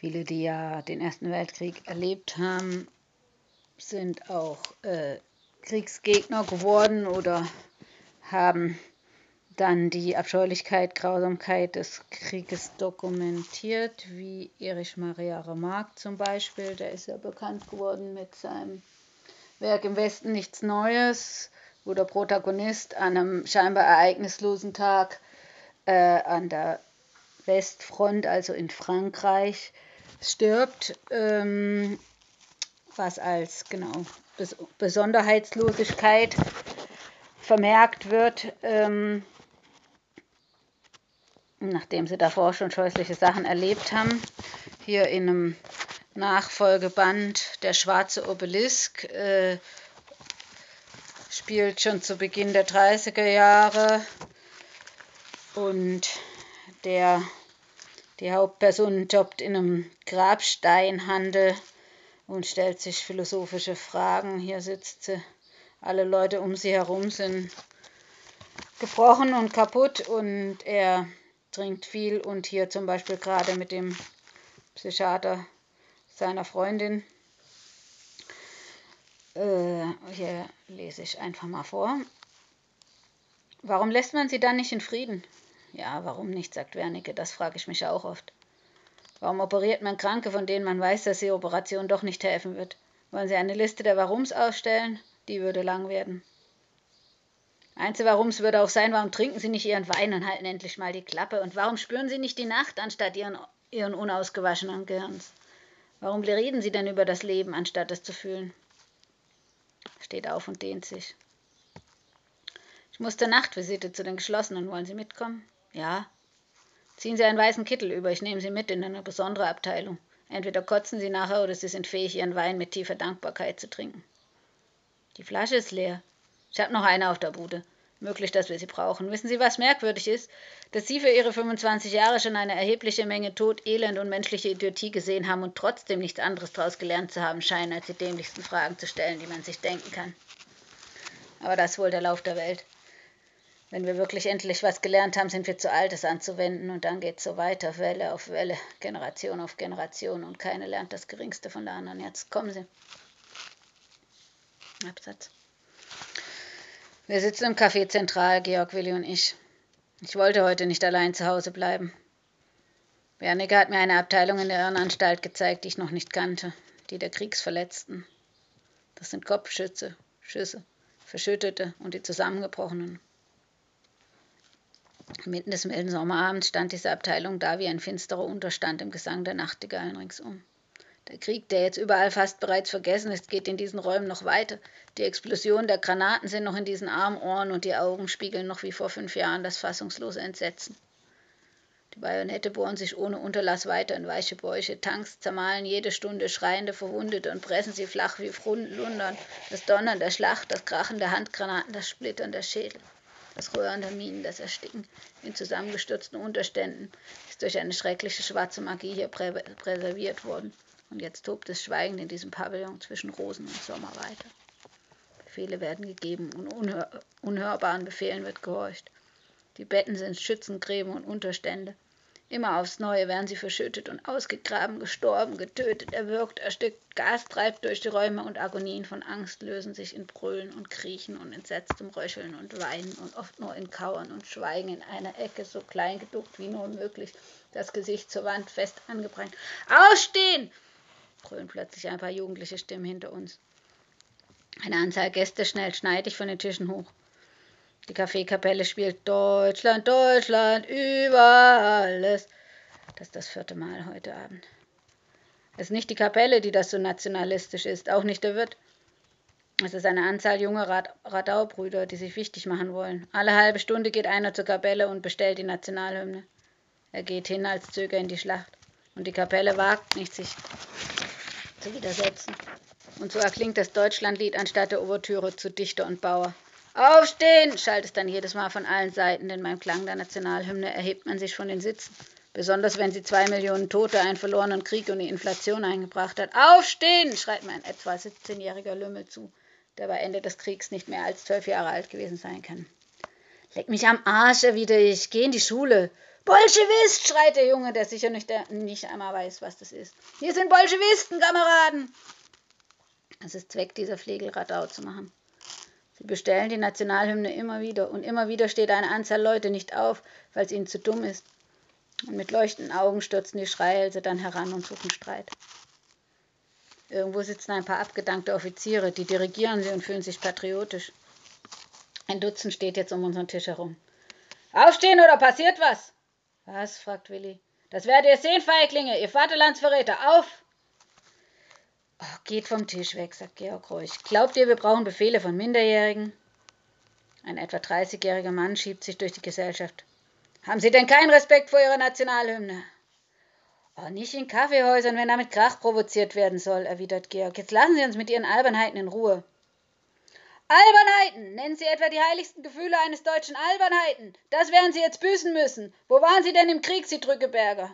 Viele, die ja den Ersten Weltkrieg erlebt haben, sind auch äh, Kriegsgegner geworden oder haben dann die Abscheulichkeit, Grausamkeit des Krieges dokumentiert, wie Erich Maria Remarque zum Beispiel. Der ist ja bekannt geworden mit seinem Werk im Westen nichts Neues, wo der Protagonist an einem scheinbar ereignislosen Tag äh, an der Westfront, also in Frankreich, stirbt, ähm, was als genau Bes Besonderheitslosigkeit vermerkt wird. Ähm, nachdem sie davor schon scheußliche Sachen erlebt haben. Hier in einem Nachfolgeband Der schwarze Obelisk äh, spielt schon zu Beginn der 30er Jahre und der die Hauptperson jobbt in einem Grabsteinhandel und stellt sich philosophische Fragen. Hier sitzt sie. Alle Leute um sie herum sind gebrochen und kaputt und er trinkt viel und hier zum Beispiel gerade mit dem Psychiater seiner Freundin. Äh, hier lese ich einfach mal vor. Warum lässt man sie dann nicht in Frieden? Ja, warum nicht, sagt Wernicke, das frage ich mich auch oft. Warum operiert man Kranke, von denen man weiß, dass die Operation doch nicht helfen wird? Wollen Sie eine Liste der Warums ausstellen? Die würde lang werden. Einzige Warums würde auch sein, warum trinken Sie nicht Ihren Wein und halten endlich mal die Klappe? Und warum spüren Sie nicht die Nacht anstatt Ihren, Ihren unausgewaschenen Gehirns? Warum reden Sie denn über das Leben, anstatt es zu fühlen? Steht auf und dehnt sich. Ich muss zur Nachtvisite zu den Geschlossenen. Wollen Sie mitkommen? Ja. Ziehen Sie einen weißen Kittel über. Ich nehme Sie mit in eine besondere Abteilung. Entweder kotzen Sie nachher oder Sie sind fähig, Ihren Wein mit tiefer Dankbarkeit zu trinken. Die Flasche ist leer. Ich habe noch eine auf der Bude. Möglich, dass wir sie brauchen. Wissen Sie, was merkwürdig ist? Dass Sie für Ihre 25 Jahre schon eine erhebliche Menge Tod, Elend und menschliche Idiotie gesehen haben und trotzdem nichts anderes daraus gelernt zu haben scheinen, als die dämlichsten Fragen zu stellen, die man sich denken kann. Aber das ist wohl der Lauf der Welt. Wenn wir wirklich endlich was gelernt haben, sind wir zu alt, es anzuwenden und dann geht es so weiter, Welle auf Welle, Generation auf Generation und keine lernt das Geringste von der anderen. Jetzt kommen Sie. Absatz. Wir sitzen im Café Zentral, Georg, Willi und ich. Ich wollte heute nicht allein zu Hause bleiben. Wernicke hat mir eine Abteilung in der Irrenanstalt gezeigt, die ich noch nicht kannte. Die der Kriegsverletzten. Das sind Kopfschüsse, Schüsse, Verschüttete und die Zusammengebrochenen. Mitten des milden Sommerabends stand diese Abteilung da wie ein finsterer Unterstand im Gesang der Nachtigallen ringsum. Der Krieg, der jetzt überall fast bereits vergessen ist, geht in diesen Räumen noch weiter. Die Explosionen der Granaten sind noch in diesen Armohren und die Augen spiegeln noch wie vor fünf Jahren das fassungslose Entsetzen. Die Bajonette bohren sich ohne Unterlass weiter in weiche Bäuche. Tanks zermahlen jede Stunde schreiende Verwundete und pressen sie flach wie Lundern. Das Donnern der Schlacht, das Krachen der Handgranaten, das Splittern der Schädel, das Röhren der Minen, das Ersticken in zusammengestürzten Unterständen ist durch eine schreckliche schwarze Magie hier prä präserviert worden. Und jetzt tobt es schweigend in diesem Pavillon zwischen Rosen und Sommer weiter. Befehle werden gegeben und unhör unhörbaren Befehlen wird gehorcht. Die Betten sind Schützengräben und Unterstände. Immer aufs Neue werden sie verschüttet und ausgegraben, gestorben, getötet, erwürgt, erstickt. Gas treibt durch die Räume und Agonien von Angst lösen sich in Brüllen und Kriechen und entsetztem Röcheln und Weinen und oft nur in Kauern und Schweigen in einer Ecke, so klein geduckt wie nur möglich, das Gesicht zur Wand fest angebrannt. Ausstehen! brüllen plötzlich ein paar jugendliche Stimmen hinter uns. Eine Anzahl Gäste schnellt schneidig von den Tischen hoch. Die Kaffeekapelle spielt Deutschland, Deutschland, über alles. Das ist das vierte Mal heute Abend. Es ist nicht die Kapelle, die das so nationalistisch ist, auch nicht der Wirt. Es ist eine Anzahl junger Rad Radaubrüder, die sich wichtig machen wollen. Alle halbe Stunde geht einer zur Kapelle und bestellt die Nationalhymne. Er geht hin, als zöge in die Schlacht. Und die Kapelle wagt nicht, sich zu widersetzen. Und so erklingt das Deutschlandlied anstatt der Ouvertüre zu Dichter und Bauer. Aufstehen! schallt es dann jedes Mal von allen Seiten, denn beim Klang der Nationalhymne erhebt man sich von den Sitzen. Besonders wenn sie zwei Millionen Tote, einen verlorenen Krieg und die Inflation eingebracht hat. Aufstehen! schreit mir ein etwa 17-jähriger Lümmel zu, der bei Ende des Kriegs nicht mehr als zwölf Jahre alt gewesen sein kann. Leck mich am Arsch, erwidere ich. Geh in die Schule. Bolschewist, schreit der Junge, der sicher nicht, der nicht einmal weiß, was das ist. Hier sind Bolschewisten, Kameraden! Es ist Zweck dieser Flegel, Radau zu machen. Sie bestellen die Nationalhymne immer wieder und immer wieder steht eine Anzahl Leute nicht auf, weil es ihnen zu dumm ist. Und mit leuchtenden Augen stürzen die Schreihälse dann heran und suchen Streit. Irgendwo sitzen ein paar abgedankte Offiziere, die dirigieren sie und fühlen sich patriotisch. Ein Dutzend steht jetzt um unseren Tisch herum. Aufstehen oder passiert was? Was? fragt Willi. Das werdet ihr sehen, Feiglinge, ihr Vaterlandsverräter. Auf! Geht vom Tisch weg, sagt Georg ruhig. Glaubt ihr, wir brauchen Befehle von Minderjährigen? Ein etwa 30-jähriger Mann schiebt sich durch die Gesellschaft. Haben Sie denn keinen Respekt vor Ihrer Nationalhymne? Oh, nicht in Kaffeehäusern, wenn damit Krach provoziert werden soll, erwidert Georg. Jetzt lassen Sie uns mit Ihren Albernheiten in Ruhe. Albernheiten! Nennen Sie etwa die heiligsten Gefühle eines Deutschen Albernheiten? Das werden Sie jetzt büßen müssen. Wo waren Sie denn im Krieg, Sie Drückeberger?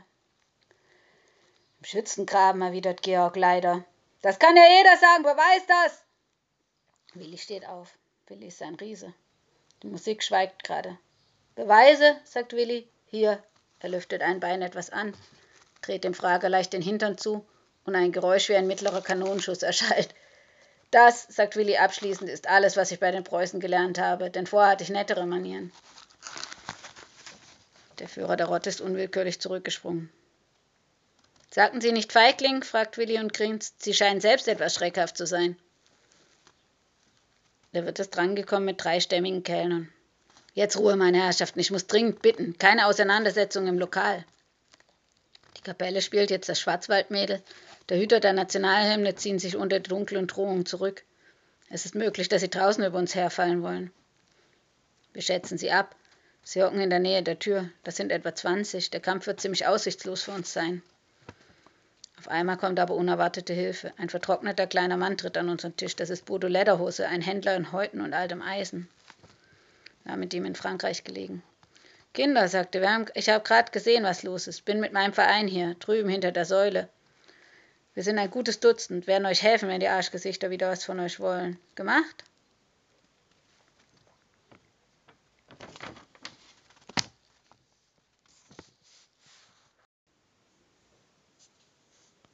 Im Schützengraben, erwidert Georg leider. Das kann ja jeder sagen, beweis das! Willi steht auf. Willi ist ein Riese. Die Musik schweigt gerade. Beweise, sagt Willi. Hier. Er lüftet ein Bein etwas an, dreht dem Frager leicht den Hintern zu und ein Geräusch wie ein mittlerer Kanonenschuss erschallt. Das, sagt Willi abschließend, ist alles, was ich bei den Preußen gelernt habe, denn vorher hatte ich nettere Manieren. Der Führer der Rotte ist unwillkürlich zurückgesprungen. Sagten Sie nicht Feigling? fragt Willi und grinst. Sie scheinen selbst etwas schreckhaft zu sein. Da wird es drangekommen mit dreistämmigen Kellnern. Jetzt Ruhe, meine Herrschaften, ich muss dringend bitten. Keine Auseinandersetzung im Lokal. Die Kapelle spielt jetzt das Schwarzwaldmädel. Der Hüter der Nationalhymne ziehen sich unter der dunklen Drohung zurück. Es ist möglich, dass sie draußen über uns herfallen wollen. Wir schätzen sie ab. Sie hocken in der Nähe der Tür. Das sind etwa 20. Der Kampf wird ziemlich aussichtslos für uns sein. Auf einmal kommt aber unerwartete Hilfe. Ein vertrockneter kleiner Mann tritt an unseren Tisch. Das ist Bodo Lederhose, ein Händler in Häuten und altem Eisen war mit ihm in Frankreich gelegen. Kinder, sagte wir, ich habe gerade gesehen, was los ist. Bin mit meinem Verein hier, drüben hinter der Säule. Wir sind ein gutes Dutzend, werden euch helfen, wenn die Arschgesichter wieder was von euch wollen. Gemacht?